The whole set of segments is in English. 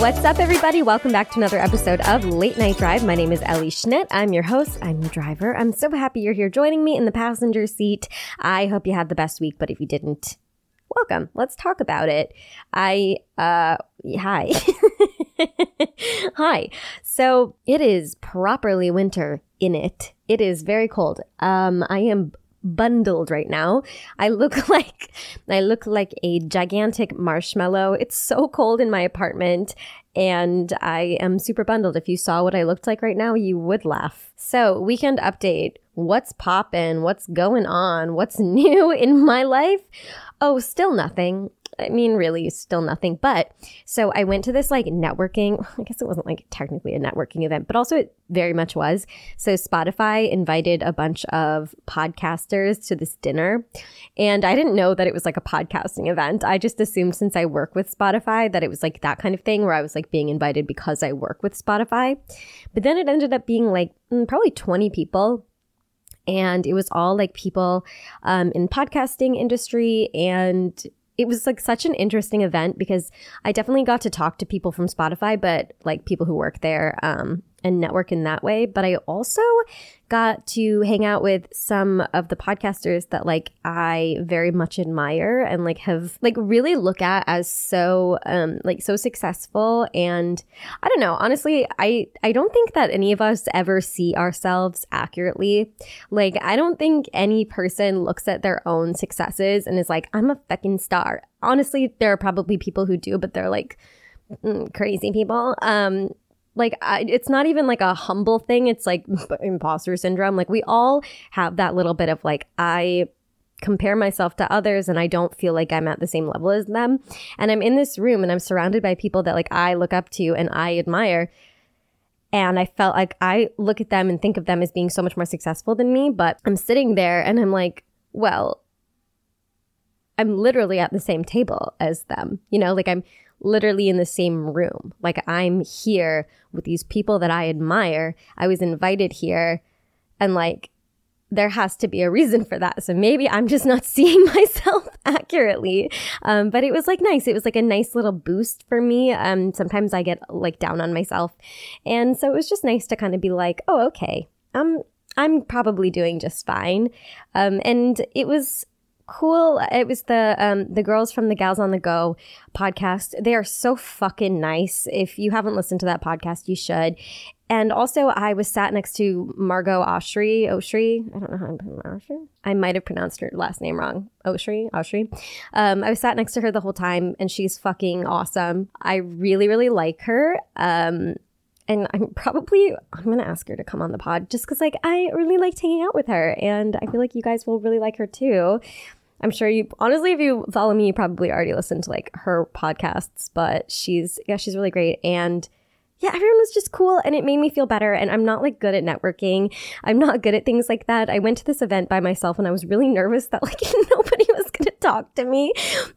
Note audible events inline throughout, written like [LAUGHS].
What's up, everybody? Welcome back to another episode of Late Night Drive. My name is Ellie Schnitt. I'm your host. I'm your driver. I'm so happy you're here joining me in the passenger seat. I hope you had the best week, but if you didn't, welcome. Let's talk about it. I, uh, hi. [LAUGHS] hi. So it is properly winter in it. It is very cold. Um, I am bundled right now. I look [LAUGHS] like I look like a gigantic marshmallow. It's so cold in my apartment and I am super bundled. If you saw what I looked like right now, you would laugh. So, weekend update. What's poppin'? What's going on? What's [LAUGHS] new in my life? Oh, still nothing. I mean, really, still nothing. But so I went to this like networking, [LAUGHS] I guess it wasn't like technically a networking event, but also it very much was. So Spotify invited a bunch of podcasters to this dinner. And I didn't know that it was like a podcasting event. I just assumed since I work with Spotify that it was like that kind of thing where I was like being invited because I work with Spotify. But then it ended up being like mm, probably 20 people and it was all like people um, in podcasting industry and it was like such an interesting event because I definitely got to talk to people from Spotify, but like people who work there um, and network in that way. But I also got to hang out with some of the podcasters that like I very much admire and like have like really look at as so um like so successful. And I don't know honestly I I don't think that any of us ever see ourselves accurately. Like I don't think any person looks at their own successes and is like I'm a fucking star. Honestly there are probably people who do but they're like mm, crazy people. Um like I, it's not even like a humble thing it's like [LAUGHS] imposter syndrome like we all have that little bit of like i compare myself to others and i don't feel like i'm at the same level as them and i'm in this room and i'm surrounded by people that like i look up to and i admire and i felt like i look at them and think of them as being so much more successful than me but i'm sitting there and i'm like well i'm literally at the same table as them you know like i'm literally in the same room. Like I'm here with these people that I admire. I was invited here and like there has to be a reason for that. So maybe I'm just not [LAUGHS] seeing myself [LAUGHS] accurately. Um, but it was like nice. It was like a nice little boost for me. Um, sometimes I get like down on myself. And so it was just nice to kind of be like, oh, okay. Um, I'm probably doing just fine. Um, and it was cool. It was the um, the girls from the Gals on the Go podcast. They are so fucking nice. If you haven't listened to that podcast, you should. And also, I was sat next to Margot Oshri. Oshri, I don't know how to pronounce her. I might have pronounced her last name wrong. Oshri, Oshri. Um, I was sat next to her the whole time, and she's fucking awesome. I really, really like her. Um, and I'm [LAUGHS] probably I'm gonna ask her to come on the pod just because like I really liked hanging out with her, and I feel like you guys will really like her too. I'm sure you honestly, if you follow me, you probably already listened to like her podcasts, but she's yeah, she's really great. And yeah, everyone was just cool and it made me feel better. And I'm not like good at networking. I'm not good at things like that. I went to this event by myself and I was really nervous that [LAUGHS] like [LAUGHS] nobody was going to talk to me.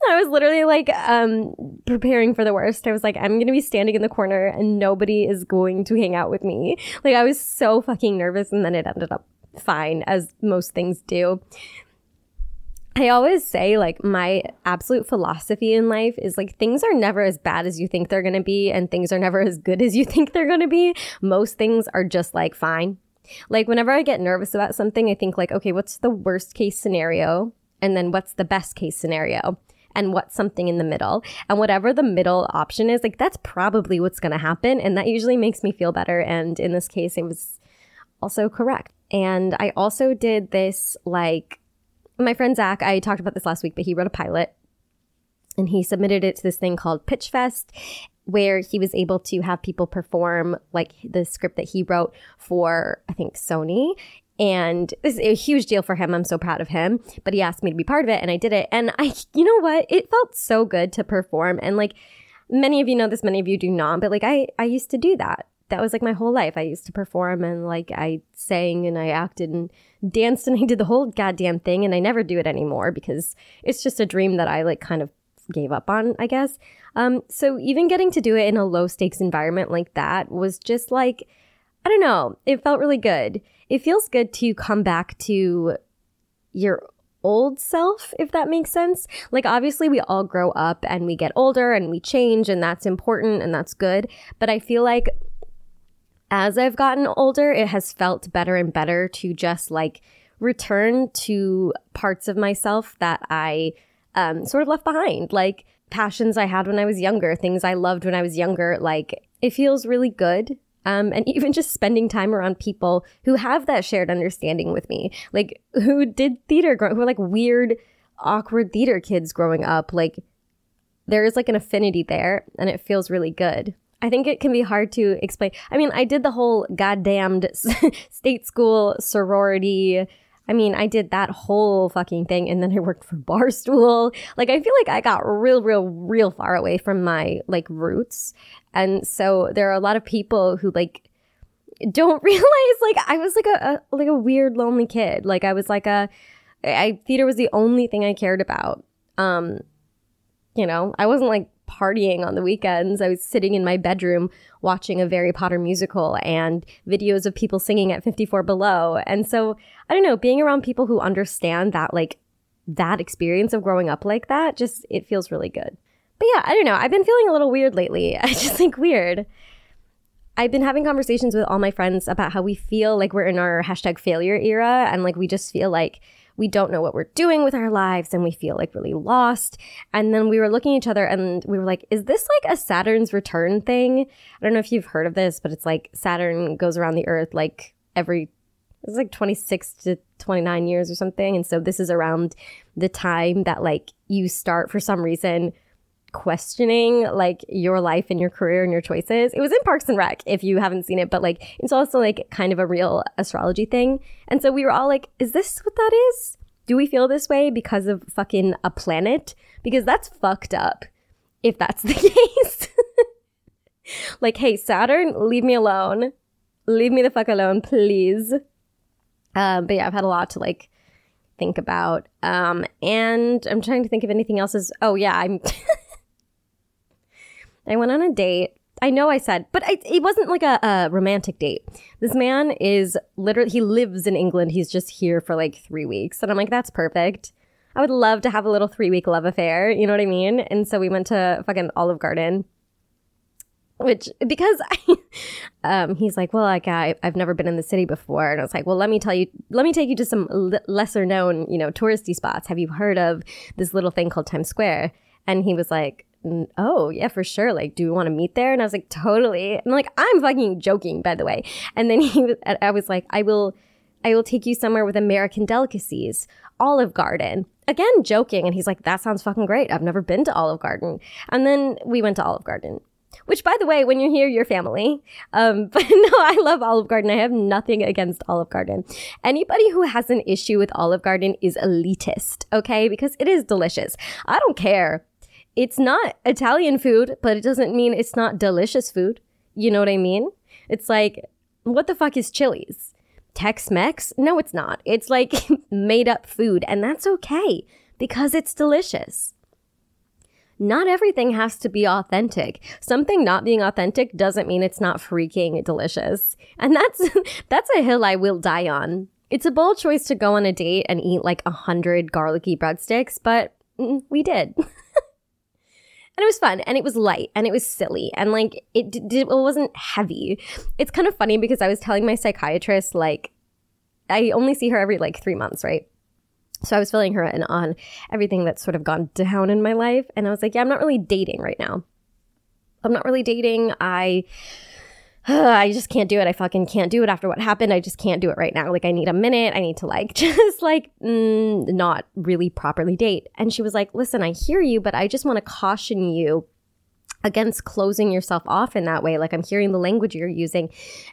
I was literally like um, preparing for the worst. I was like, I'm going to be standing in the corner and nobody is going to hang out with me. Like I was so fucking nervous and then it ended up fine as most things do. I always say, like, my absolute philosophy in life is like things are never as bad as you think they're to be, and things are never as good as you [LAUGHS] think they're to be. Most things are just like fine. Like whenever I get nervous about something, I think like, okay, what's the worst case scenario? And then what's the best case scenario? And what's something in the middle? And whatever the middle option is, like that's probably what's to happen. And that usually makes me feel better. And in this case, it was also correct. And I also did this like my friend Zach, I talked about this last week, but he wrote a pilot and he submitted it to this thing called Pitch Fest where he was able to have people perform like the script that he wrote for I think Sony and this is a huge deal for him. I'm so proud of him. But he asked me to be part of it and I did it. And I you know what? It felt so good to perform and like many of you know this, many of you do not, but like I I used to do that. That was like my whole life. I used to perform and like I sang and I acted and danced and I did the whole goddamn thing and I never do it anymore because it's just a dream that I like kind of gave up on, I guess. Um, so even getting to do it in a low stakes environment like that was just like, I don't know, it felt really good. It feels good to come back to your old self, if that makes sense. Like, obviously, we all grow up and we get older and we change, and that's important and that's good. But I feel like as I've gotten older, it has felt better and better to just like return to parts of myself that I um, sort of left behind, like passions I had when I was younger, things I loved when I was younger. Like it feels really good. Um, and [LAUGHS] even just spending time around people who have that shared understanding with me, like who did theater, who are like weird, awkward theater kids growing up. Like there is like an affinity there, and it feels really good. I think it can be hard to explain. I mean, I did the whole goddamned [LAUGHS] state school sorority. I mean, I did that whole fucking thing and then I worked for Barstool. [LAUGHS] Like, I feel like I got real, real, real far away from my like roots. And so there are a lot of people who like don't [LAUGHS] realize like I was like a, a like a weird, lonely kid. Like, I was like a, I, theater was the only thing I cared about. Um, you know, I wasn't like partying on the weekends. I was sitting in my bedroom watching a Harry Potter musical and videos of people singing at 54 Below. And so, I don't know, being around people who understand that, like, that experience of growing up like that, just, it feels really good. But yeah, I don't know. I've been feeling a little weird lately. [LAUGHS] I just think weird. I've been having conversations with all my friends about how we feel like we're in our hashtag failure era and like we just feel like we don't know what we're doing with our lives and we feel like really lost. And then we were looking at each other and we were like, is this like a Saturn's return thing? I don't know if you've heard of this, but it's like Saturn goes around the earth like every it's like 26 to 29 years or something. And so this is around the time that like you start for some reason questioning like your life and your career and your choices. It was in Parks and Rec if you haven't seen it, but like it's also like kind of a real astrology thing. And so we were all like, is this what that is? Do we feel this way because of fucking a planet? Because that's fucked up if that's the [LAUGHS] case. like, hey, Saturn, leave me alone. Leave me the fuck alone, please. Um, but yeah, I've had a lot to like think about. Um, and I'm trying to think of anything else. Is oh yeah, I'm [LAUGHS] I went on a date. I know I said, but I, it wasn't like a, a romantic date. This man is literally, he lives in England. He's just here for like three weeks. And I'm like, that's perfect. I would love to have a little three week love affair. You know what I mean? And so we went to fucking Olive Garden which because I, [LAUGHS] um, he's like, well, like I, I've never been in the city before, and I was like, well, let me tell you, let me take you to some l- lesser known, you know, touristy spots. Have you heard of this little thing called Times Square? And he was like, oh yeah for sure like do you want to meet there? And i was like totally. And like i'm fucking joking by the way. And then [LAUGHS] he was i was like i will i will take you somewhere with american delicacies olive garden. Again joking. And he's like that sounds fucking great. I've never been to olive garden. And then we went to olive garden which by the way when you're here you're family. Um, [LAUGHS] but no i love olive garden. I have nothing against olive garden. Anybody who has an issue with olive garden is elitist okay? Because it is delicious. I don't care it's not Italian food, but it doesn't mean it's not delicious food. You know what I mean? It's like, what the fuck is Chili's? Tex Mex? No, it's not. It's like [LAUGHS] made up food, and that's okay because it's delicious. Not everything has to be authentic. Something not being authentic doesn't mean it's not freaking delicious. And that's [LAUGHS] that's a hill I will die on. It's a bold choice to go on a date and eat like a hundred garlicky breadsticks, but mm, we did. [LAUGHS] and it was fun and it was light and it was silly and like it did it wasn't heavy. It's kind of funny because i was telling my psychiatrist like i only see her every like three months right? So i was filling her in on everything that's sort of gone down in my life and i was like yeah i'm not really dating right now. I'm not really dating. I [SIGHS] I just can't do it. I fucking can't do it after what happened. I just can't do it right now. Like, I need a minute. I need to, like, [LAUGHS] just like mm, not really properly date. And she was like, listen, I hear you, but I just want to caution you against closing yourself off in that way. Like, I'm hearing the language you're using,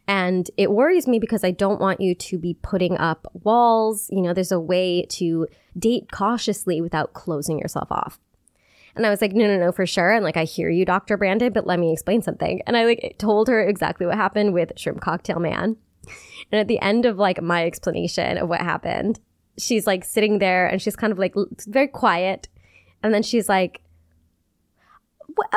and it worries me because I don't want you to be putting up walls. You know, there's a way to date cautiously without closing yourself off. And I was like, no, no, no, for sure. And like, I hear you, Dr. Brandon, but let me explain something. And I like told her exactly what happened with Shrimp Cocktail Man. And at the end of like my explanation of what happened, she's like sitting there and she's kind of like very quiet. And then she's like,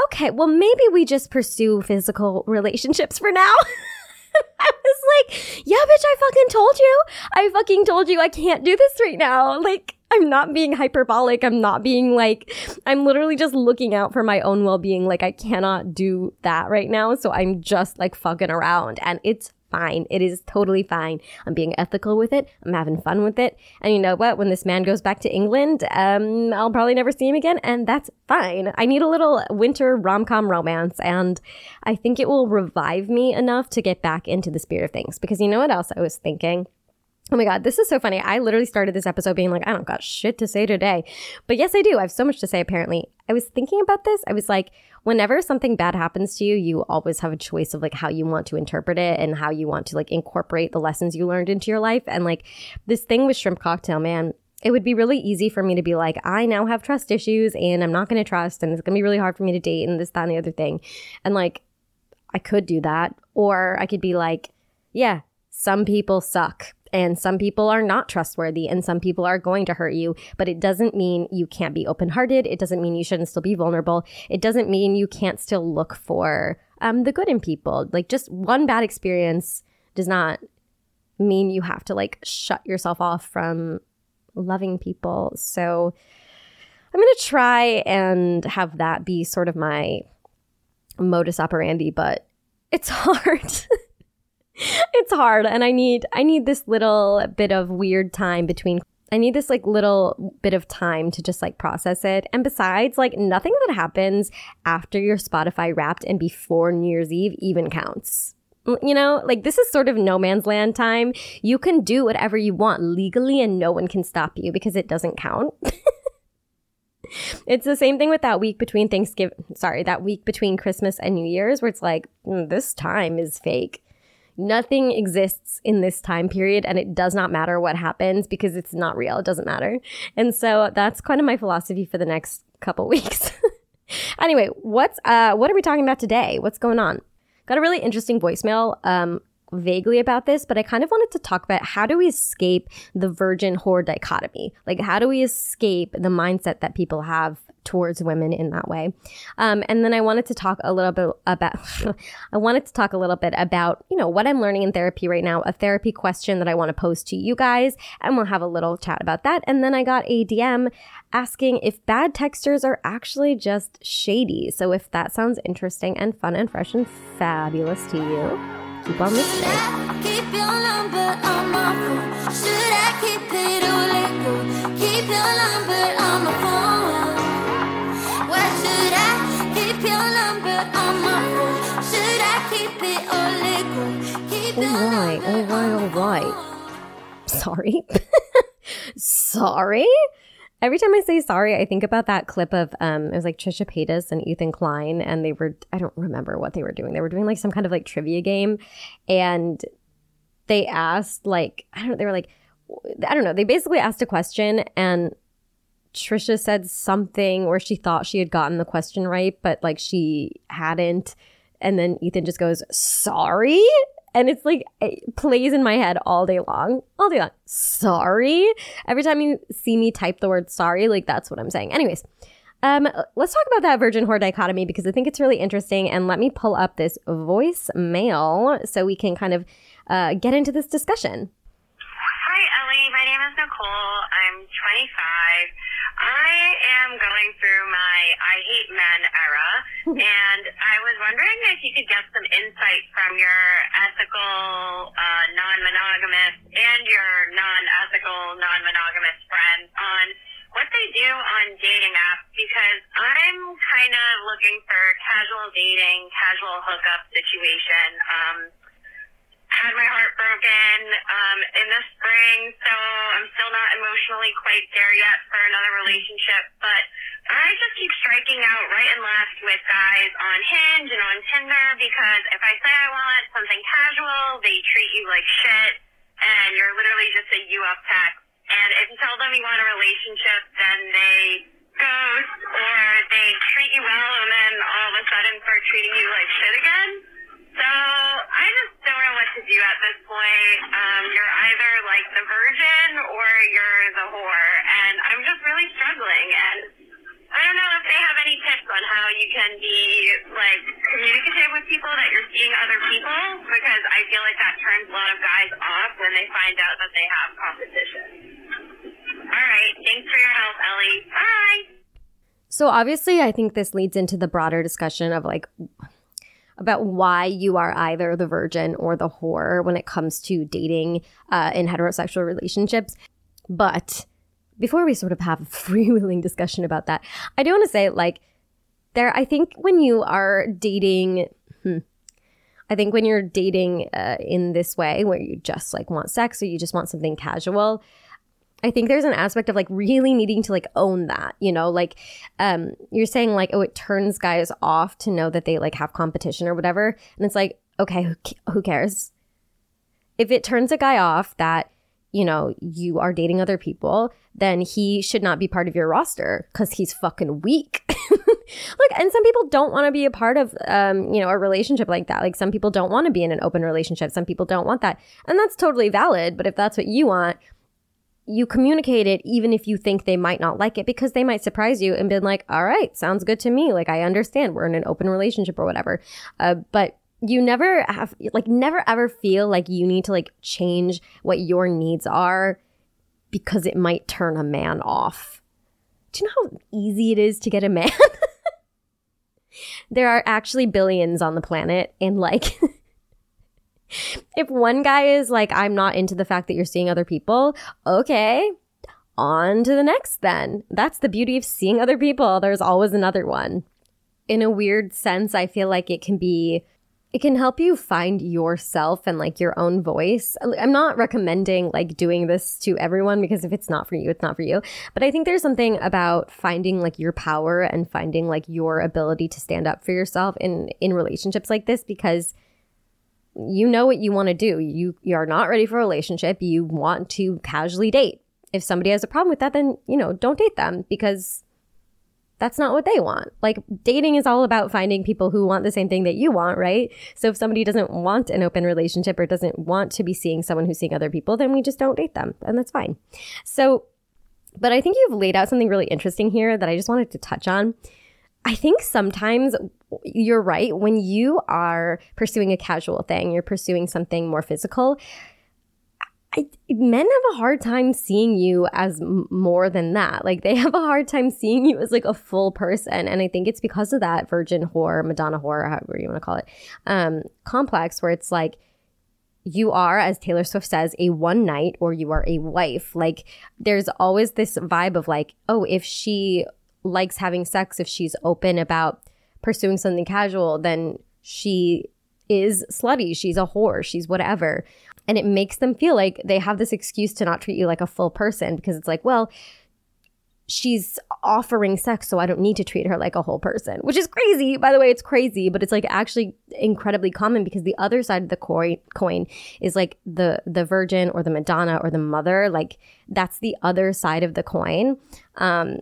okay, well, maybe we just pursue physical relationships for now. [LAUGHS] I was like, yeah, bitch, I fucking told you. I fucking told you I can't do this right now. Like, I'm not being hyperbolic. I'm not being like, I'm literally just looking out for my own well being. Like, I cannot do that right now. So I'm just like fucking around. And it's fine. It is totally fine. I'm being ethical with it. I'm having fun with it. And you know what? When this man goes back to England, um, I'll probably never see him again. And that's fine. I need a little winter rom com romance. And I think it will revive me enough to get back into the spirit of things. Because you know what else I was thinking? Oh my God, this is so funny. I literally started this episode being like, I don't got shit to say today. But yes, I do. I have so much to say, apparently. I was thinking about this. I was like, whenever something bad happens to you, you always have a choice of like how you want to interpret it and how you want to like incorporate the lessons you learned into your life. And like this thing with Shrimp Cocktail, man, it would be really easy for me to be like, I now have trust issues and I'm not going to trust and it's going to be really hard for me to date and this, that, and the other thing. And like, I could do that. Or I could be like, yeah, some people suck and some people are not trustworthy and some people are going to hurt you, but it doesn't mean you can't be open hearted. It doesn't mean you shouldn't still be vulnerable. It doesn't mean you can't still look for um, the good in people. Like just one bad experience does not mean you have to like shut yourself off from loving people. So I'm going to try and have that be sort of my modus operandi, but it's [LAUGHS] hard. It's hard and I need I need this little bit of weird time between I need this like little bit of time to just like process it. And besides, like nothing that happens after your Spotify wrapped and before New Year's Eve even counts. You know, like this is sort of no man's land time. You can do whatever you want legally and no one can stop you because it doesn't count. [LAUGHS] it's the same thing with that week between Thanksgiving, sorry, that week between Christmas and New Year's where it's like, mm, this time is fake. Nothing exists in this time period and it does not matter what happens because it's not real. It doesn't matter. And so that's kind of my philosophy for the next couple [LAUGHS] weeks. anyway, what's uh what are we talking about today? What's going on? Got a really interesting voicemail um vaguely about this, but I kind of wanted to talk about how do we escape the virgin whore dichotomy? Like, how do we escape the mindset that people have towards women in that way. Um, and then I wanted to talk a little bit about, [LAUGHS] I wanted to talk a little bit about, you know, what I'm learning in therapy right now, a therapy question that I want to pose to you guys, and we'll have a little chat about that. And then I got a DM asking if bad texters are actually just shady. So if that sounds interesting and fun and fresh and fabulous to you, keep on listening. Right, all right, all right. Sorry. [LAUGHS] sorry. Every time I say sorry, I think about that clip of um, it was like Trisha Paytas and Ethan Klein, and they were I don't remember what they were doing. They were doing like some kind of like trivia game, and they asked like I don't know. They were like I don't know. They basically asked a question, and Trisha said something where she thought she had gotten the question right, but like she hadn't. And then Ethan just goes, sorry? And it's like, it plays in my head all day long. All day long. Sorry? Every time you see me type the word sorry, like that's what I'm saying. Anyways, um, let's talk about that virgin whore dichotomy because I think it's really interesting. And let me pull up this voicemail so we can kind of uh, get into this discussion. Hi, Ellie. My name is Nicole. I'm 25. I am going through my I hate men era, [LAUGHS] and I was wondering if you could get some insight from your ethical, uh, non monogamous and your non ethical, non monogamous friends on what they do on dating apps because I'm kind of looking for casual dating, casual hookup situation. Um, had my heart broken um, in the spring, so I'm still not emotionally quite there yet for another relationship. But I just keep striking out right and left with guys on Hinge and on Tinder because if I say I want something casual, they treat you like shit, and you're literally just a you up text. And if you tell them you want a relationship, then they ghost or they treat you well, and then all of a sudden start treating you like shit again. So I just don't know what to do at this point. Um, you're either like the virgin or you're the whore, and I'm just really struggling. And I don't know if they have any tips on how you can be like communicative with people that you're seeing other people, because I feel like that turns a lot of guys off when they find out that they have competition. All right, thanks for your help, Ellie. Bye. So obviously, I think this leads into the broader discussion of like about why you are either the virgin or the whore when it comes to dating uh, in heterosexual relationships. But before we sort of have a [LAUGHS] freewheeling discussion about that, I do want to say, like, there, I think when you are dating, hmm, I think when you're dating uh, in this way, where you just like want sex or you just want something casual, I think there's an aspect of like really needing to like own that, you know, like um you're saying like oh it turns guys off to know that they like have competition or whatever and it's like okay who, cares? If it turns a guy off that you know, you are dating other people, then he should not be part of your roster because he's fucking weak. [LAUGHS] Look, and some people don't want to be a part of, um, you know, a relationship like that. Like some people don't want to be in an open relationship. Some people don't want that. And that's totally valid. But if that's what you want, you communicate it even if you think they might not like it because they might surprise you and be like, all right, sounds good to me. Like I understand we're in an open relationship or whatever. Uh, but you never have like never ever feel like you need to like change what your needs are because it might turn a man off. Do you know how easy it is to get a man? [LAUGHS] there are actually billions on the planet and like [LAUGHS] if one guy is like, I'm not into the fact that you're seeing other people, okay, on to the next then. That's the beauty of seeing other people. There's always another one. In a weird sense, I feel like it can be it can help you find yourself and like your own voice. I'm not recommending like doing this to everyone because if it's not for you, it's not for you. But I think there's something about finding like your power and finding like your ability to stand up for yourself in in relationships like this because you know what you want to do. You you are not ready for a relationship. You want to casually date. If somebody has a problem with that, then you know don't date them because that's not what they want. Like dating is all about finding people who want the same thing that you want, right? So if somebody doesn't want an open relationship or doesn't want to be seeing someone who's seeing other people, then we just don't date them, and that's fine. So, but I think you've laid out something really interesting here that I just wanted to touch on. I think sometimes you're right. When you are pursuing a casual thing, you're pursuing something more physical. I, men have a hard time seeing you as m- more than that. Like they [LAUGHS] have a hard time seeing you as like a full person, and I think it's because of that virgin whore, Madonna whore, however you want to call it, um, complex, where it's like you are, as Taylor Swift says, a one night or you are a wife. Like there's always this vibe of like, oh, if she likes having sex, if she's open about pursuing something casual, then she is slutty. She's a whore. She's whatever. And it makes them feel like they have this excuse to not treat you like a full person because it's like, well, she's offering sex, so I don't need to treat her like a whole person, which is crazy. By the way, it's crazy, but it's like actually incredibly common because the other side of the coin, is like the the virgin or the Madonna or the mother. Like that's the other side of the coin. Um,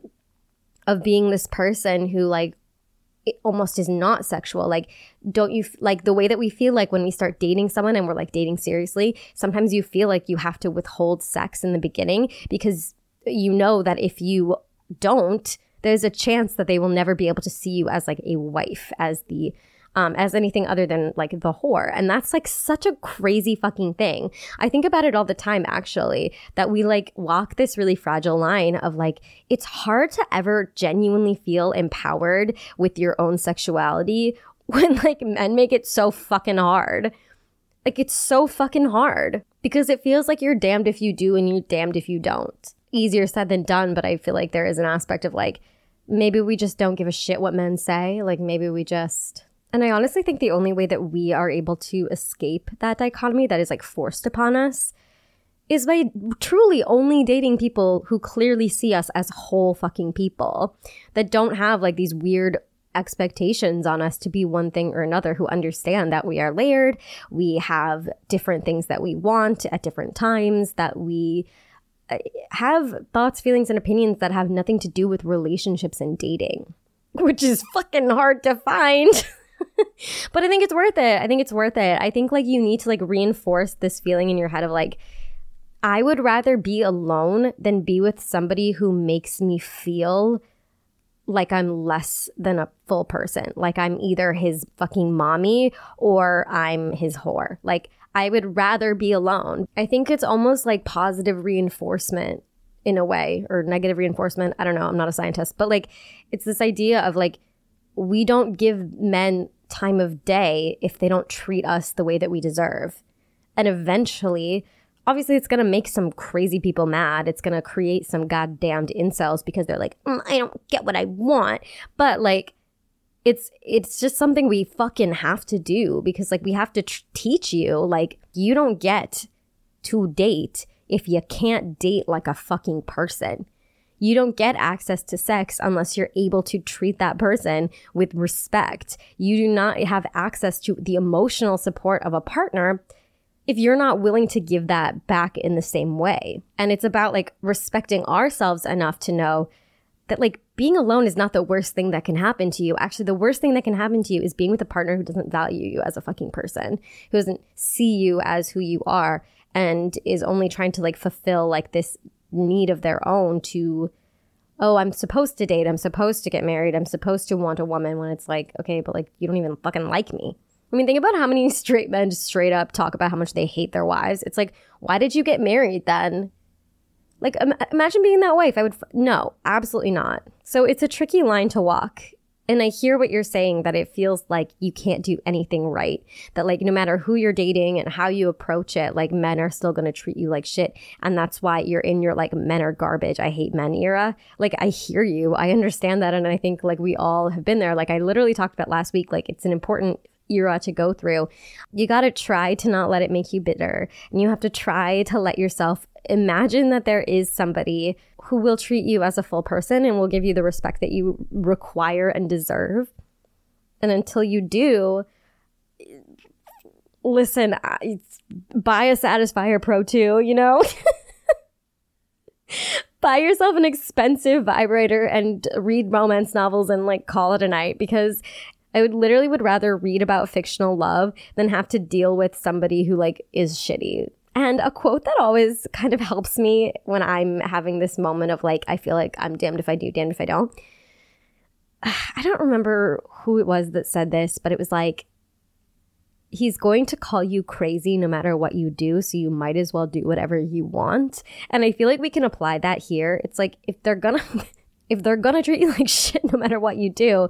of being this person who like it almost is not sexual. Like, don't you like the way that we feel like when we start dating someone and we're like dating seriously? Sometimes you feel like you have to withhold sex in the beginning because you know that if you don't, there's a chance that they will never be able to see you as like a wife, as the um, as anything other than like the whore. And that's like such a crazy fucking thing. I think about it all the time, actually, that we like walk this really fragile line of like, it's hard to ever genuinely feel empowered with your own sexuality [LAUGHS] when like men make it so fucking hard. Like it's so fucking hard because it feels like you're damned if you do and you're damned if you don't. Easier said than done, but I feel like there is an aspect of like, maybe we just don't give a shit what men say. Like maybe we just. And I honestly think the only way that we are able to escape that dichotomy that is like forced upon us is by truly only dating people who clearly see us as whole fucking people that don't have like these weird expectations on us to be one thing or another who understand that we are layered we have different things that we want at different times that we uh, have thoughts feelings and opinions that have nothing to do with relationships and dating which is fucking hard to find [LAUGHS] [LAUGHS] but i think it's worth it i think it's worth it i think like you need to like reinforce this feeling in your head of like I would rather be alone than be with somebody who makes me feel like I'm less than a full person. Like I'm either his fucking mommy or I'm his whore. Like I would rather be alone. I think it's almost like positive reinforcement in a way or negative reinforcement. I don't know. I'm not a scientist, but like it's this idea of like we don't give men time of day if they don't treat us the way that we deserve. And eventually, obviously it's going to make some crazy people mad. It's going to create some goddamned incels because they're like, mm, I don't get what I want. But like, it's it's just something we fucking have to do because like we have to tr- teach you like you don't get to date if you can't date like a fucking person. You don't get access to sex unless you're able to treat that person with respect. You do not have access to the emotional support of a partner if you're not willing to give that back in the same way. And it's about like respecting ourselves enough to know that like being alone is not the worst thing that can happen to you. Actually, the worst thing that can happen to you is being with a partner who doesn't value you as a fucking person, who doesn't see you as who you are and is only trying to like fulfill like this need of their own to oh, I'm supposed to date, I'm supposed to get married, I'm supposed to want a woman when it's like, okay, but like you don't even fucking like me. I mean, think about how many [LAUGHS] straight men just straight up talk about how much they hate their wives. It's like, why did you get married then? Like, Im- imagine being that wife. I would, f- no, absolutely not. So it's a tricky line to walk. And I hear what you're saying that it feels like you can't do anything right. That, like, no matter who you're dating and how you approach it, like, men are still going to treat you like shit. And that's why you're in your, like, men are garbage. I hate men era. Like, I hear you. I understand that. And I think, like, we all have been there. Like, I literally talked about last week, like, it's an important era to go through. You got to try to not let it make you bitter. And you have to try to let yourself imagine that there is somebody who will treat you as a full person and will give you the respect that you require and deserve. And until you do, listen, buy a Satisfyer Pro 2, you know? [LAUGHS] buy yourself an expensive vibrator and read romance novels and like call it a night because I would literally would rather read about fictional love than have to deal with somebody who like is shitty. And a quote that always kind of helps me when I'm having this moment of like, I feel like I'm damned if I do, damned if I don't. [SIGHS] I don't remember who it was that said this, but it was like, he's going to call you crazy no matter what you do. So you might as well do whatever you want. And I feel like we can apply that here. It's like, if they're gonna, [LAUGHS] if they're gonna treat you like [LAUGHS] shit no matter what you do,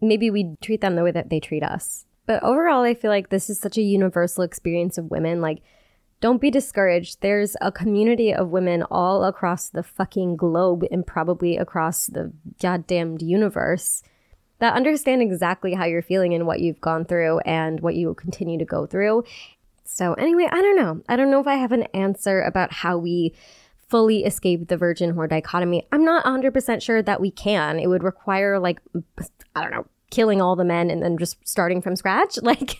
maybe we treat them the way that they treat us. But overall, I feel like this is such a universal experience of women. Like, don't be discouraged. There's a community of women all across the fucking globe and probably across the goddamned universe that understand exactly how you're feeling and what you've gone through and what you will continue to go through. So, anyway, I don't know. I don't know if I have an answer about how we fully escape the virgin whore dichotomy. I'm not 100% sure that we can. It would require, like, I don't know, killing all the men and then just starting from scratch. [LAUGHS] Like,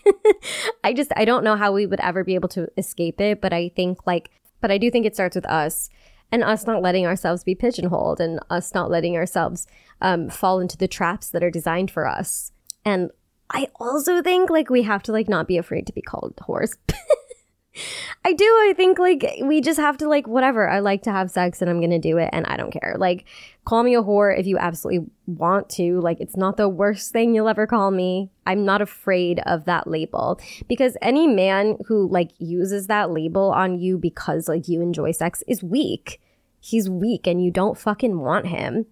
I just, I don't know how we would ever be able to escape it. But I think, like, but I do think it starts with us and us not letting ourselves be pigeonholed and us not letting ourselves um, fall into the traps that are designed for us. And I also think, like, we have to, like, not be afraid to be called whores. [LAUGHS] I do. I think like we just have to like whatever. I like to have sex and I'm to do it and I don't care. Like call me a whore if you absolutely want to. Like it's not the worst thing you'll ever call me. I'm not afraid of that label because any man who like uses that label on you because like you enjoy sex is weak. He's weak and you don't fucking want him.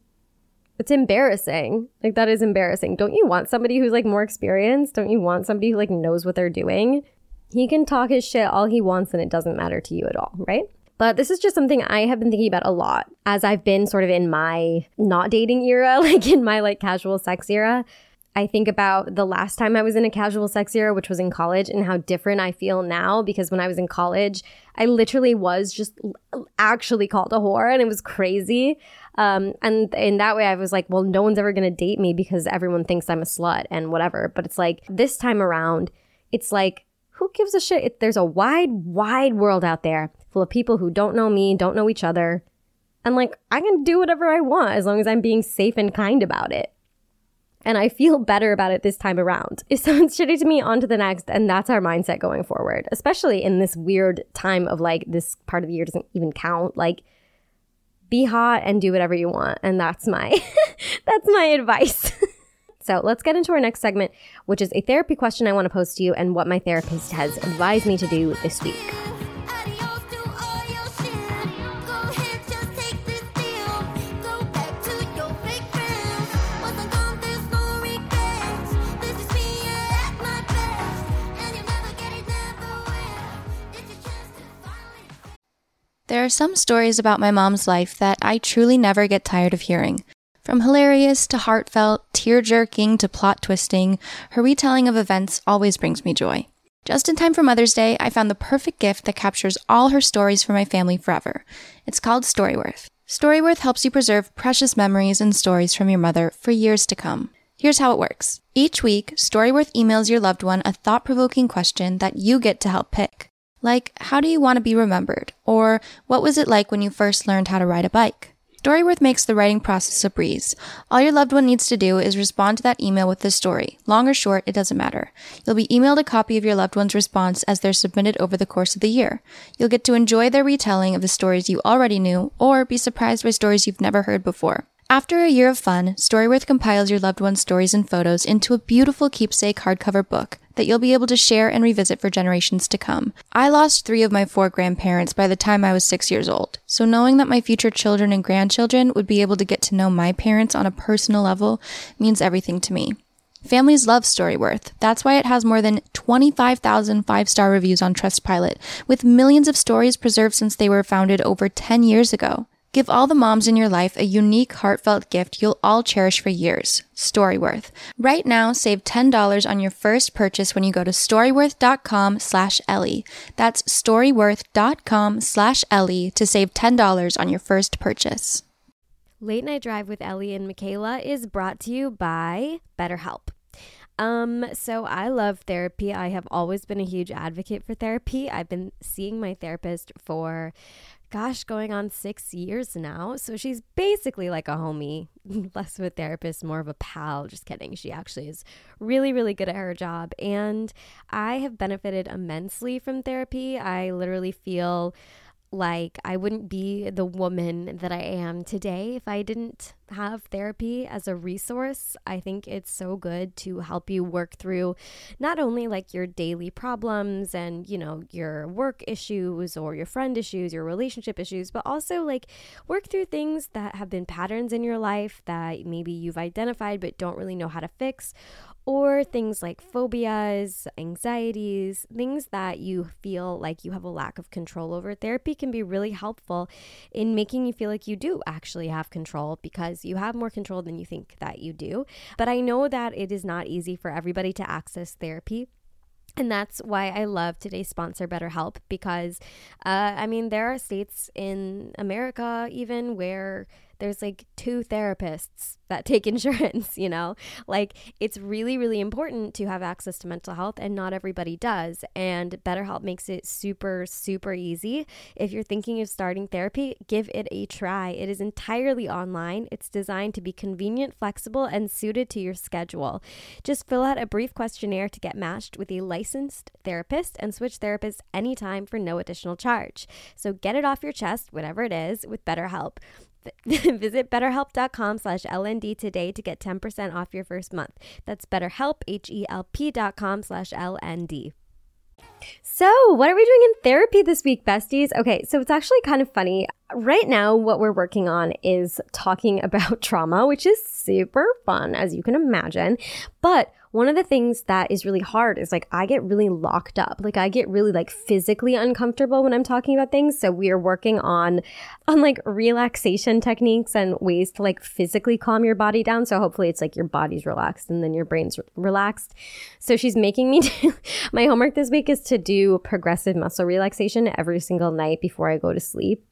It's embarrassing. Like that is embarrassing. Don't you want somebody who's like more experienced? Don't you want somebody who like knows what they're doing? He can talk his shit all he wants and it doesn't matter to you at all, right? But this is just something I have been thinking about a lot as I've been sort of in my not dating era, [LAUGHS] like in my like casual sex era. I think about the last time I was in a casual sex era, which was in college, and how different I feel now because when I was in college, I literally was just actually called a whore and it was crazy. Um, and in that way, I was like, well, no one's ever going to date me because everyone thinks I'm a slut and whatever. But it's like this time around, it's like, who gives a shit? It, there's a wide, wide world out there full of people who don't know me, don't know each other. And like, I can do whatever I want as long as I'm being safe and kind about it. And I feel better about it this time around. It [LAUGHS] sounds shitty to me, on to the next. And that's our mindset going forward, especially in this weird time of like, this part of the year doesn't even count. Like, be hot and do whatever you want. And that's my, [LAUGHS] that's my advice. [LAUGHS] So let's get into our next segment, which is a therapy question I want to pose to you and what my therapist has advised me to do this week. There are some stories about my mom's life that I truly never get tired of hearing. From hilarious to heartfelt, tear jerking to plot twisting, her retelling of events always brings me joy. Just in time for Mother's Day, I found the perfect gift that captures all her stories for my family forever. It's called Storyworth. Storyworth helps you preserve precious memories and stories from your mother for years to come. Here's how it works. Each week, Storyworth emails your loved one a thought provoking question that you get to help pick. Like, how do you want to be remembered? Or, what was it like when you first learned how to ride a bike? Storyworth makes the writing process a breeze. All your loved one needs to do is respond to that email with the story. Long or short, it doesn't matter. You'll be emailed a copy of your loved one's response as they're submitted over the course of the year. You'll get to enjoy their retelling of the stories you already knew, or be surprised by stories you've never heard before. After a year of fun, Storyworth compiles your loved one's stories and photos into a beautiful keepsake hardcover book that you'll be able to share and revisit for generations to come. I lost three of my four grandparents by the time I was six years old, so knowing that my future children and grandchildren would be able to get to know my parents on a personal level means everything to me. Families love Storyworth. That's why it has more than 25,000 five star reviews on Trustpilot, with millions of stories preserved since they were founded over 10 years ago. Give all the moms in your life a unique, heartfelt gift you'll all cherish for years. Storyworth. Right now, save $10 on your first purchase when you go to storyworth.com slash Ellie. That's storyworth.com slash Ellie to save $10 on your first purchase. Late Night Drive with Ellie and Michaela is brought to you by BetterHelp. Um, so I love therapy. I have always been a huge advocate for therapy. I've been seeing my therapist for gosh, going on six years now. So she's basically like a homie, [LAUGHS] less of a therapist, more of a pal. Just kidding. She actually is really, really good at her job. And I have benefited immensely from therapy. I literally feel like I wouldn't be the woman that I am today if I didn't have therapy as a resource. I think it's so good to help you work through not only like your daily problems and, you know, your work issues or your friend issues, your relationship issues, but also like work through things that have been patterns in your life that maybe you've identified but don't really know how to fix or things like phobias, anxieties, things that you feel like you have a lack of control over. Therapy can be really helpful in making you feel like you do actually have control because you have more control than you think that you do. But I know that it is not easy for everybody to access therapy. And that's why I love today's sponsor, BetterHelp, because uh, I mean, there are states in America even where there's like two therapists that take [LAUGHS] insurance, you know? Like it's really, really important to have access to mental health, and not everybody does. And BetterHelp makes it super, super easy. If you're thinking of starting therapy, give it a try. It is entirely online, it's designed to be convenient, flexible, and suited to your schedule. Just fill out a brief questionnaire to get matched with a licensed therapist and switch therapists anytime for no additional charge. So get it off your chest, whatever it is, with BetterHelp. [LAUGHS] Visit betterhelp.com slash LND today to get 10% off your first month. That's betterhelp, H-E-L-P dot com slash LND. So, what are we doing in therapy this week, besties? Okay, so it's actually kind of funny. Right now, what we're working on is talking [LAUGHS] about trauma, which is super fun, as you can imagine. But one of the things that is really hard is like I get really locked up. Like I get really like physically uncomfortable when I'm talking about things. So we are working on on like relaxation techniques and ways to like physically calm your body down. So hopefully it's like your body's relaxed and then your brain's relaxed. So she's making me [LAUGHS] do my homework this week is to do progressive muscle relaxation every single night before I go to sleep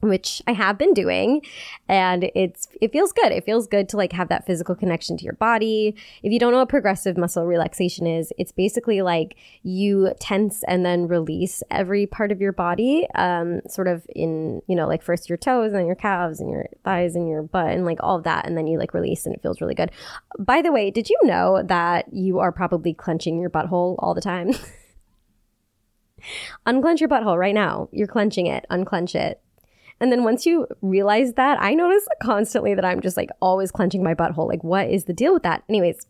which I have been doing and it's it feels good. It feels good to like have that physical connection to your body. If you don't know what progressive muscle relaxation is, it's basically like you tense and then release every part of your body um sort of in, you know, like first your toes and then your calves and your thighs and your butt and like all of that and then you like release and it feels really good. By the way, did you know that you are probably clenching your butthole all the time? [LAUGHS] Unclench your butthole right now. You're clenching it. Unclench it and then once you realize that, I notice constantly that I'm just like always clenching my butthole. Like, what is the deal with that? Anyways,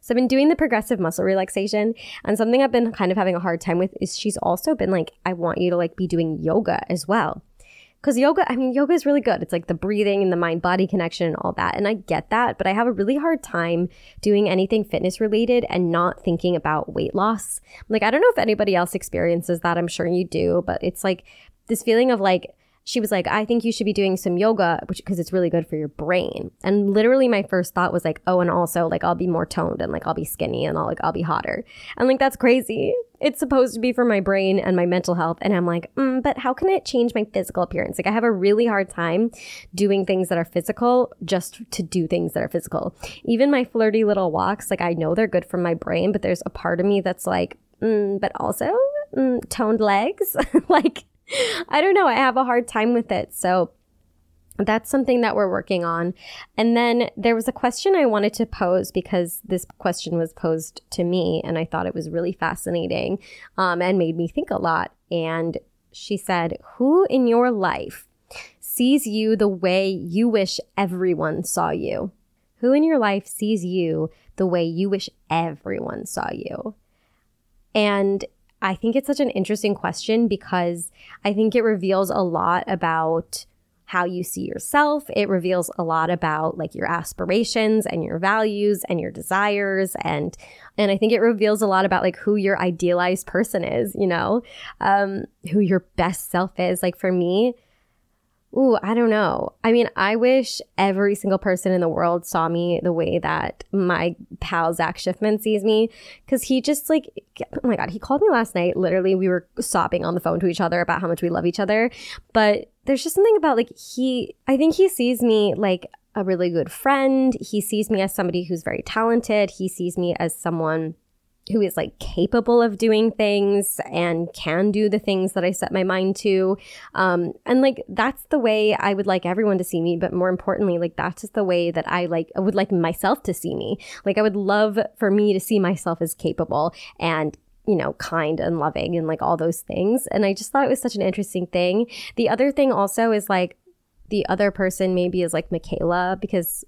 so I've been doing the progressive muscle relaxation and something I've been kind of having a hard time with is she's also been like, I want you to like be doing yoga as well. Cause yoga, I mean, yoga is really good. It's like the breathing and the mind body connection and all that. And I get that, but I have a really hard time doing anything fitness related and not thinking about weight loss. Like, I don't know if anybody else experiences that. I'm sure you do, but it's like this feeling of like, she was like, I think you should be doing some yoga, because it's really good for your brain. And literally my first thought was like, oh, and also like I'll be more toned and like I'll be skinny and I'll like I'll be hotter. And like that's crazy. It's supposed to be for my brain and my mental health. And I'm like, mm, but how can it change my physical appearance? Like I have a really hard time doing things that are physical just to do things that are physical. Even my flirty little walks, like I know they're good for my brain, but there's a part of me that's like, mm, but also mm, toned legs. [LAUGHS] like I don't know. I have a hard time with it. So that's something that we're working on. And then there was a question I wanted to pose because this question was posed to me and I thought it was really fascinating um, and made me think a lot. And she said, Who in your life sees you the way you wish everyone saw you? Who in your life sees you the way you wish everyone saw you? And I think it's such an interesting question because I think it reveals a lot about how you see yourself. It reveals a lot about like your aspirations and your values and your desires and and I think it reveals a lot about like who your idealized person is, you know, um, who your best self is. Like for me, Ooh, I don't know. I mean, I wish every single person in the world saw me the way that my pal Zach Schiffman sees me. Cause he just like, oh my God, he called me last night. Literally, we were sobbing on the phone to each other about how much we love each other. But there's just something about like, he, I think he sees me like a really good friend. He sees me as somebody who's very talented. He sees me as someone who is like capable of doing things and can do the things that I set my mind to. Um, and like that's the way I would like everyone to see me. But more importantly, like that's just the way that I like I would like myself to see me. Like I would love for me to see myself as capable and you know, kind and loving and like all those things. And I just thought it was such an interesting thing. The other thing also is like the other person maybe is like Michaela because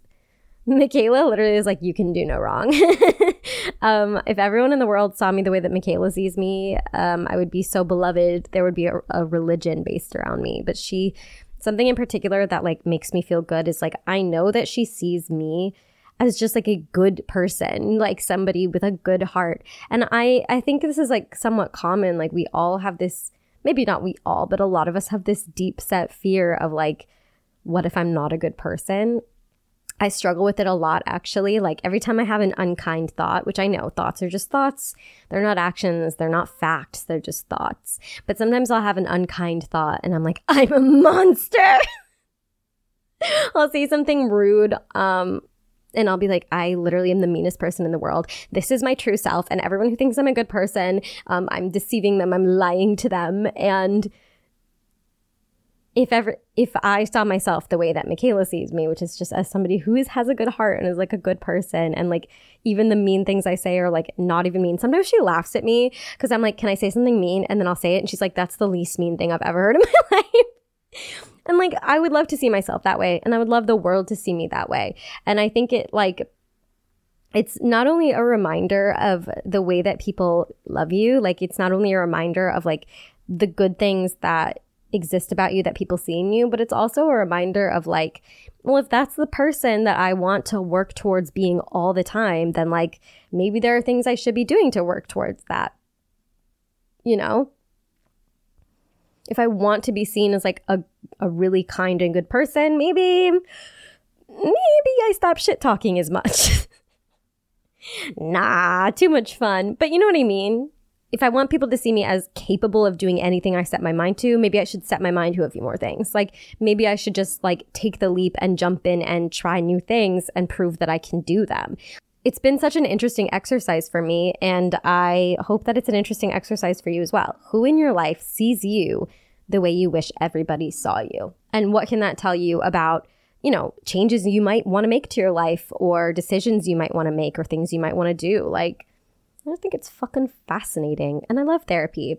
[LAUGHS] Michaela literally is like, you can do no wrong. [LAUGHS] um, if everyone in the world saw me the way that Michaela sees me, um, I would be so beloved. There would be a, a religion based around me. But she, something in particular that like makes me feel good is like, I know that she sees me as just like a good person, like somebody with a good heart. And I, I think this is like somewhat common. Like we all have this, maybe not we all, but a lot of us have this deep set fear of like, what if I'm not a good person? I struggle with it a lot actually. Like every time I have an unkind thought, which I know thoughts are just thoughts, they're not actions, they're not facts, they're just thoughts. But sometimes I'll have an unkind thought and I'm like, [LAUGHS] I'm a monster. [LAUGHS] I'll say something rude. Um, and I'll be like, I literally am the meanest person in the world. This is my true self. And everyone who thinks I'm a good person, um, I'm deceiving them. I'm lying to them. And if ever, if I saw myself the way that Michaela sees me, which is just as somebody who is, has a good heart and is like a good person, and like even the mean things I say are like not even mean. Sometimes she laughs at me because I'm like, can I say something mean? And then I'll say it. And she's like, that's the least mean thing I've ever heard in [LAUGHS] my life. And like, I would love to see myself that way. And I would love the world to see me that way. And I think it like, it's not only a reminder of the way that people love you, like, it's not only a reminder of like the good things that exist about you that people see in you, but it's also a reminder of like, well, if that's the person that I want to work towards being all the time, then like maybe there are things I should be doing to work towards that. You know? if I want to be seen as like a, a really kind and good person, maybe, maybe I stop shit talking as much. [LAUGHS] nah, too much fun. But you know what I mean? If I want people to see me as capable of doing anything I set my mind to, maybe I should set my mind to a few more things. Like maybe I should just like take the leap and jump in and try new things and prove that I can do them it's been such an interesting exercise for me, and I hope that it's an interesting exercise for you as well. Who in your life sees you the way you wish everybody saw you? And what can that tell you about, you know, changes you might want to make to your life or decisions you might want to make or things you might want to do? Like, I think it's fucking fascinating. And I love therapy.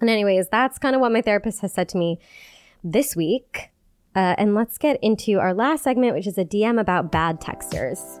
And, anyways, that's kind of what my therapist has said to me this week. Uh, and let's get into our last segment, which is a DM about bad texters.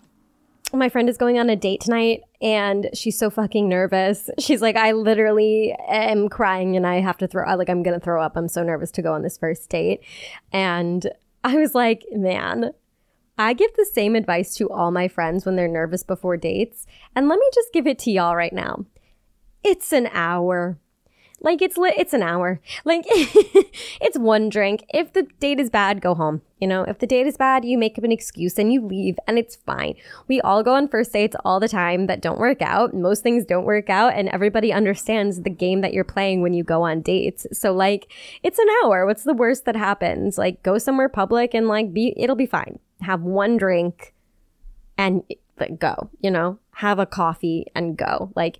My friend is going on a date tonight and she's so fucking nervous. She's like, I literally am crying and I have to throw, like, I'm going to throw up. I'm so nervous to go on this first date. And I was like, man, I give the same advice to all my friends when they're nervous before dates. And let me just give it to y'all right now. It's an hour. Like it's lit, it's an hour. Like [LAUGHS] it's one drink. If the date is bad, go home. You know, if the date is bad, you make up an excuse and you leave and it's fine. We all go on first dates all the time that don't work out. Most things don't work out and everybody understands the game that you're playing when you go on dates. So like, it's an hour. What's the worst that happens? Like go somewhere public and like be, it'll be fine. Have one drink and like, go, you know, have a coffee and go. Like,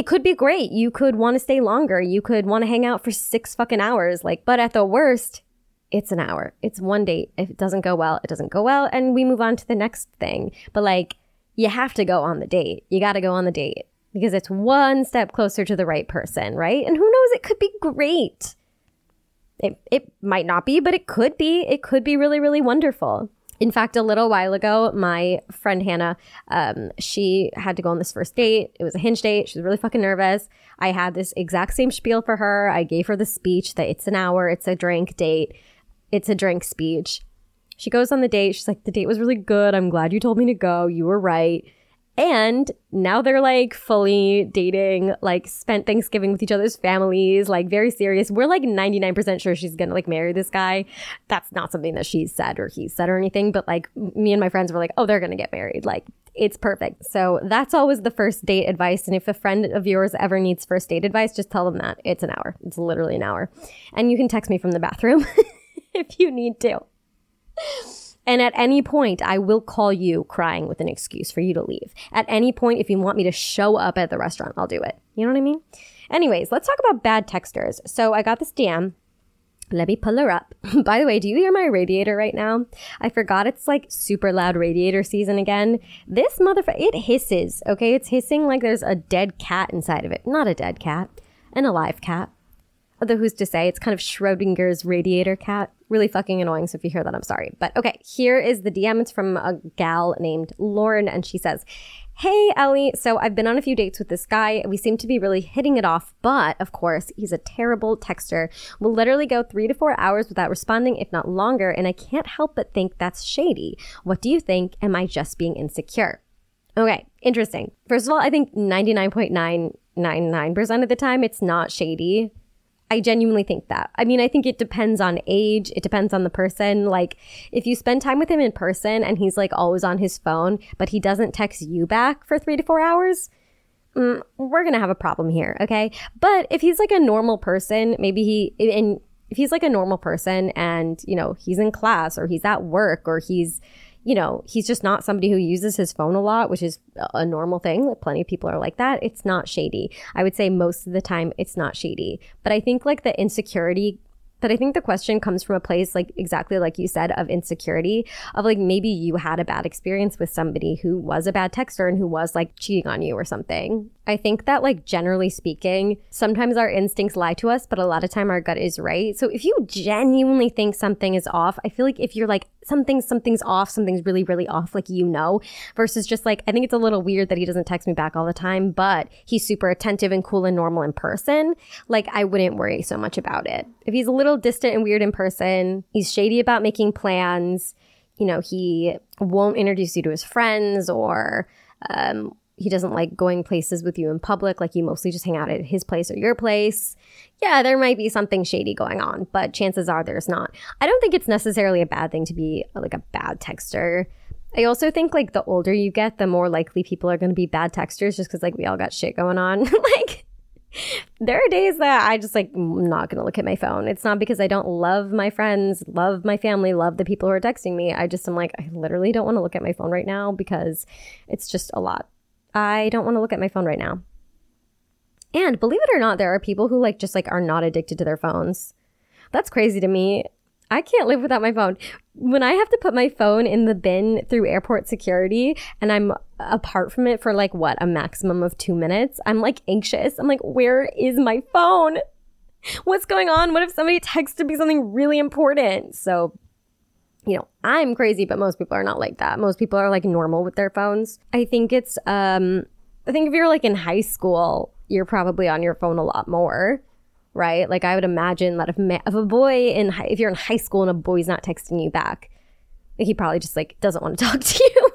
it could be great. You could want to stay longer. You could want to hang out for six fucking hours. Like, but at the worst, it's an hour. It's one date. If it doesn't go well, it doesn't go well. And we move on to the next thing. But like, you have to go on the date. You got to go on the date because it's one step closer to the right person, right? And who knows? It could be great. It, it might not be, but it could be. It could be really, really wonderful. In fact, a little while ago, my friend Hannah, um, she had to go on this first date. It was a hinge date. She was really fucking nervous. I had this exact same spiel for her. I gave her the speech that it's an hour, it's a drink date, it's a drink speech. She goes on the date. She's like, the date was really good. I'm glad you told me to go. You were right. And now they're like fully dating, like spent Thanksgiving with each other's families, like very serious. We're like 99% sure she's gonna like marry this guy. That's not something that she's said or he said or anything, but like me and my friends were like, oh, they're gonna get married. Like it's perfect. So that's always the first date advice. And if a friend of yours ever needs first date advice, just tell them that it's an hour. It's literally an hour. And you can text me from the bathroom [LAUGHS] if you need to. And at any point, I will call you crying with an excuse for you to leave. At any point, if you want me to show up at the restaurant, I'll do it. You know what I mean? Anyways, let's talk about bad texters. So I got this DM. Let me pull her up. [LAUGHS] By the way, do you hear my radiator right now? I forgot it's like super loud radiator season again. This motherfucker, it hisses, okay? It's hissing like there's a dead cat inside of it. Not a dead cat, and a live cat. Although who's to say? It's kind of Schrodinger's radiator cat. Really fucking annoying. So if you hear that, I'm sorry. But okay, here is the DM. It's from a gal named Lauren, and she says, Hey, Ellie. So I've been on a few dates with this guy. We seem to be really hitting it off, but of course, he's a terrible texter. We'll literally go three to four hours without responding, if not longer, and I can't help but think that's shady. What do you think? Am I just being insecure? Okay, interesting. First of all, I think 99.999% of the time it's not shady. I genuinely think that. I mean, I think it depends on age. It depends on the person. Like, if you spend time with him in person and he's like always on his phone, but he doesn't text you back for three to four hours, mm, we're to have a problem here. Okay. But if he's like a normal person, maybe he, and if he's like a normal person and, you know, he's in class or he's at work or he's, you know, he's just not somebody who uses his phone a lot, which is a normal thing. Like plenty of people are like that. It's not shady. I would say most of the time it's not shady. But I think like the insecurity but I think the question comes from a place like exactly like you said of insecurity of like maybe you had a bad experience with somebody who was a bad texter and who was like cheating on you or something. I think that like generally speaking, sometimes our instincts lie to us, but a lot of time our gut is right. So if you genuinely think something is off, I feel like if you're like something something's off, something's really really off like you know versus just like I think it's a little weird that he doesn't text me back all the time, but he's super attentive and cool and normal in person, like I wouldn't worry so much about it. If he's a little distant and weird in person, he's shady about making plans, you know, he won't introduce you to his friends or um, he doesn't like going places with you in public, like you mostly just hang out at his place or your place. Yeah, there might be something shady going on, but chances are there's not. I don't think it's necessarily a bad thing to be like a bad texter. I also think like the older you get, the more likely people are going to be bad texters just because like we all got shit going on. [LAUGHS] like, there are days that I just like I'm not going to look at my phone. It's not because I don't love my friends, love my family, love the people who are texting me. I just am like I literally don't want to look at my phone right now because it's just a lot. I don't want to look at my phone right now. And believe it or not, there are people who like just like are not addicted to their phones. That's crazy to me. I can't live without my phone. When I have to put my phone in the bin through airport security and I'm apart from it for like what, a maximum of two minutes, I'm like anxious. I'm like, where is my phone? What's going on? What if somebody texted me something really important? So you know, I'm crazy, but most people are not like that. Most people are like normal with their phones. I think it's, um, I think if you're like in high school, you're probably on your phone a lot more, right? Like I would imagine that if, ma- if a boy in, high, if you're in high school and a boy's not texting you back, he probably just like doesn't want to [LAUGHS] talk to you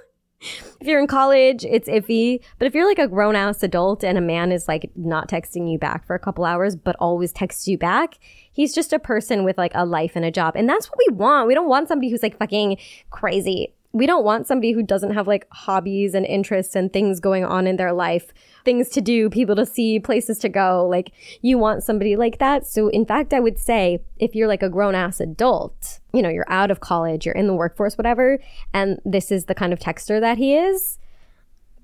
if you're in college, it's iffy. But if you're like a grown ass adult and a man is like not texting you back for a couple hours, but always texts you back, he's just a person with like a life and a job. And that's what we want. We don't want somebody who's like fucking crazy we don't want somebody who doesn't have like hobbies and interests and things going on in their life, things to do, people to see, places to go. Like you want somebody like that. So in fact, I would say if you're like a grown ass adult, you know, you're out of college, you're in the workforce, whatever, and this is the kind of texter that he is,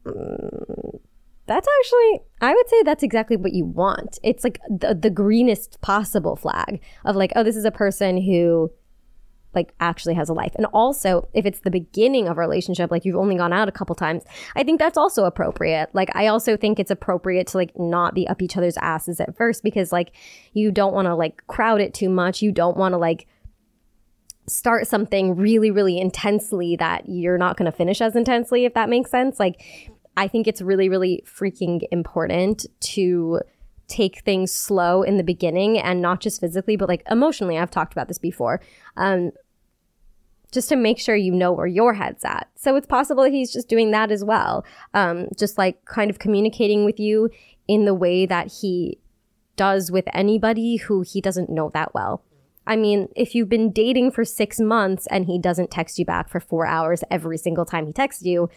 mm, that's actually, I would say that's exactly what you want. It's like the, the greenest possible flag of like, oh, this is a person who like actually has a life. And also, if it's the beginning of a relationship, like you've only gone out a couple times, I think that's also appropriate. Like I also think it's appropriate to like not be up each other's asses at first because like you don't want to like crowd it too much. You don't want to like start something really really intensely that you're not going to finish as intensely if that makes sense. Like I think it's really really freaking important to take things slow in the beginning and not just physically, but like emotionally. I've talked about this before. Um, just to make sure you know where your head's at. So it's possible that he's just doing that as well. Um, just like kind of communicating with you in the way that he does with anybody who he doesn't know that well. I mean, if you've been dating for six months and he doesn't text you back for four hours every single time he texts you,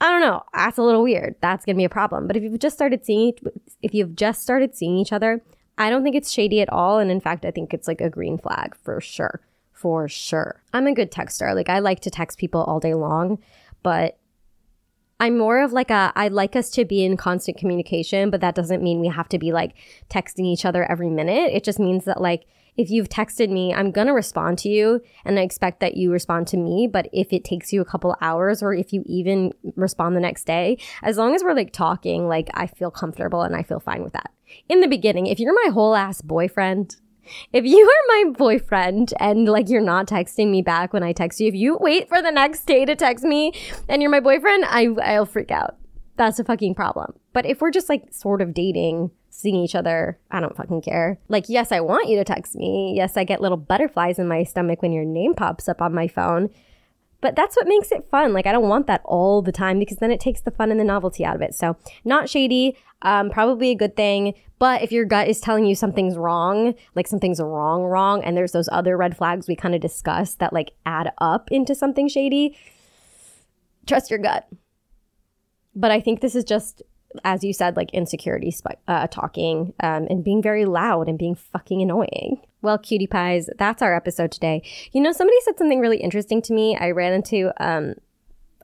I don't know. That's a little weird. That's going to be a problem. But if you've just started seeing, if you've just started seeing each other, I don't think it's shady at all. And in fact, I think it's like a green flag for sure. For sure. I'm a good texter. Like I like to text people all day long, but I'm more of like a, I'd like us to be in constant communication, but that doesn't mean we have to be like texting each other every minute. It just means that like, if you've texted me, I'm going to respond to you and I expect that you respond to me. But if it takes you a couple hours or if you even respond the next day, as long as we're like talking, like I feel comfortable and I feel fine with that. In the beginning, if you're my whole ass boyfriend, if you are my boyfriend and like you're not texting me back when I text you, if you wait for the next day to text me and you're my boyfriend, I I'll freak out. That's a fucking problem. But if we're just like sort of dating, seeing each other, I don't fucking care. Like, yes, I want you to text me. Yes, I get little butterflies in my stomach when your name pops up on my phone. But that's what makes it fun. Like, I don't want that all the time because then it takes the fun and the novelty out of it. So, not shady, um, probably a good thing. But if your gut is telling you something's wrong, like something's wrong, wrong, and there's those other red flags we kind of discussed that like add up into something shady, trust your gut. But I think this is just, as you said, like insecurity uh, talking um, and being very loud and being fucking annoying. Well, cutie pies, that's our episode today. You know, somebody said something really interesting to me. I ran into um,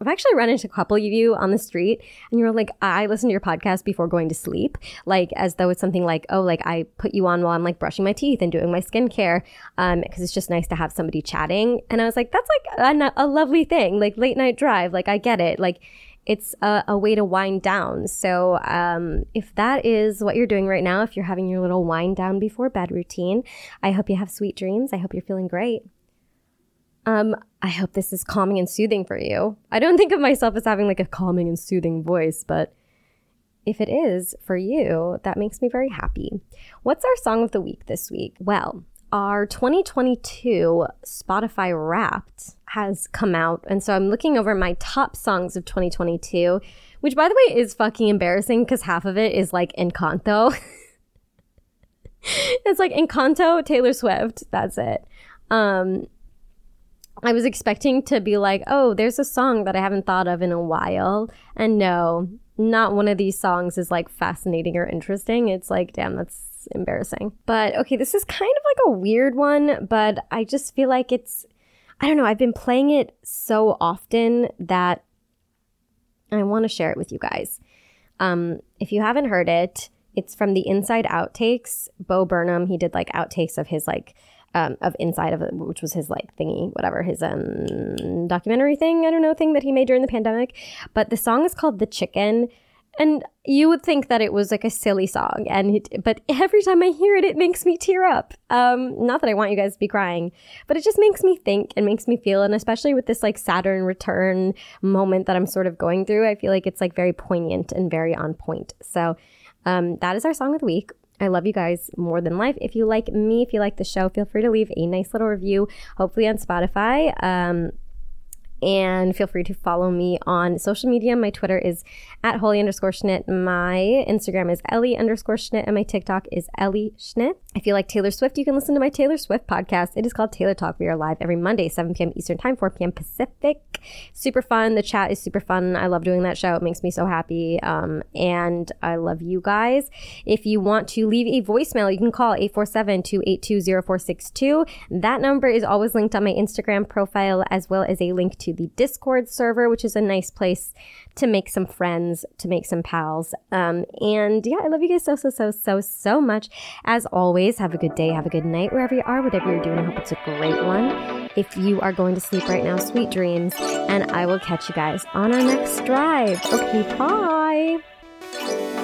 I've actually run into a couple of you on the street and you're like, I listen to your podcast before going to sleep. Like, as though it's something like, oh, like I put you on while I'm like brushing my teeth and doing my skincare. Um, cause it's just nice to have somebody chatting. And I was like, that's like a, a lovely thing, like late night drive. Like, I get it. Like, it's a, a way to wind down. So, um, if that is what you're doing right now, if you're having your little wind down before bed routine, I hope you have sweet dreams. I hope you're feeling great. Um, I hope this is calming and soothing for you. I don't [LAUGHS] think of myself as having like a calming and soothing voice, but if it is for you, that makes me very happy. What's our song of the week this week? Well, our 2022 Spotify Wrapped has come out. And so I'm looking over my top songs of 2022, which by the way is fucking embarrassing because half of it is like Encanto. [LAUGHS] it's like Encanto, Taylor Swift. That's it. Um, I was expecting to be like, oh, there's a song that I haven't thought of in a while. And no, not one of these songs is like fascinating or interesting. It's like, damn, that's embarrassing. But okay, this is kind of like a weird one, but I just feel like it's, I don't know, I've been playing it so often that I want to share it with you guys. Um, if you haven't heard it, it's from the Inside Outtakes. Bo Burnham, he did like outtakes of his like um, of Inside of which was his like thingy, whatever his um documentary thing. I don't know thing that he made during the pandemic. But the song is called "The Chicken." And you would think that it was like a silly song, and it, but every time I hear it, it makes me tear up. Um, not that I want you guys to be crying, but it just makes me think and makes me feel, and especially with this like Saturn return moment that I'm sort of going through, I feel like it's like very poignant and very on point. So um, that is our song of the week. I love you guys more than life. If you like me, if you like the show, feel free to leave a nice little review, hopefully on Spotify. Um, and feel free to follow me on social media. My Twitter is at holy underscore schnitt. My Instagram is Ellie underscore schnitt. And my TikTok is Ellie Schnitt. If you like Taylor Swift, you can listen to my Taylor Swift podcast. It is called Taylor Talk. We are live every Monday, 7 p.m. Eastern Time, 4 p.m. Pacific. Super fun. The chat is super fun. I love doing that show. It makes me so happy. Um, and I love you guys. If you want to leave a voicemail, you can call 847 282 0462. That number is always linked on my Instagram profile as well as a link to the Discord server, which is a nice place to make some friends, to make some pals. Um, and yeah, I love you guys so, so, so, so, so much. As always, have a good day, have a good night wherever you are, whatever you're doing. I hope it's a great one. If you are going to sleep right now, sweet dreams. And I will catch you guys on our next drive. Okay, bye.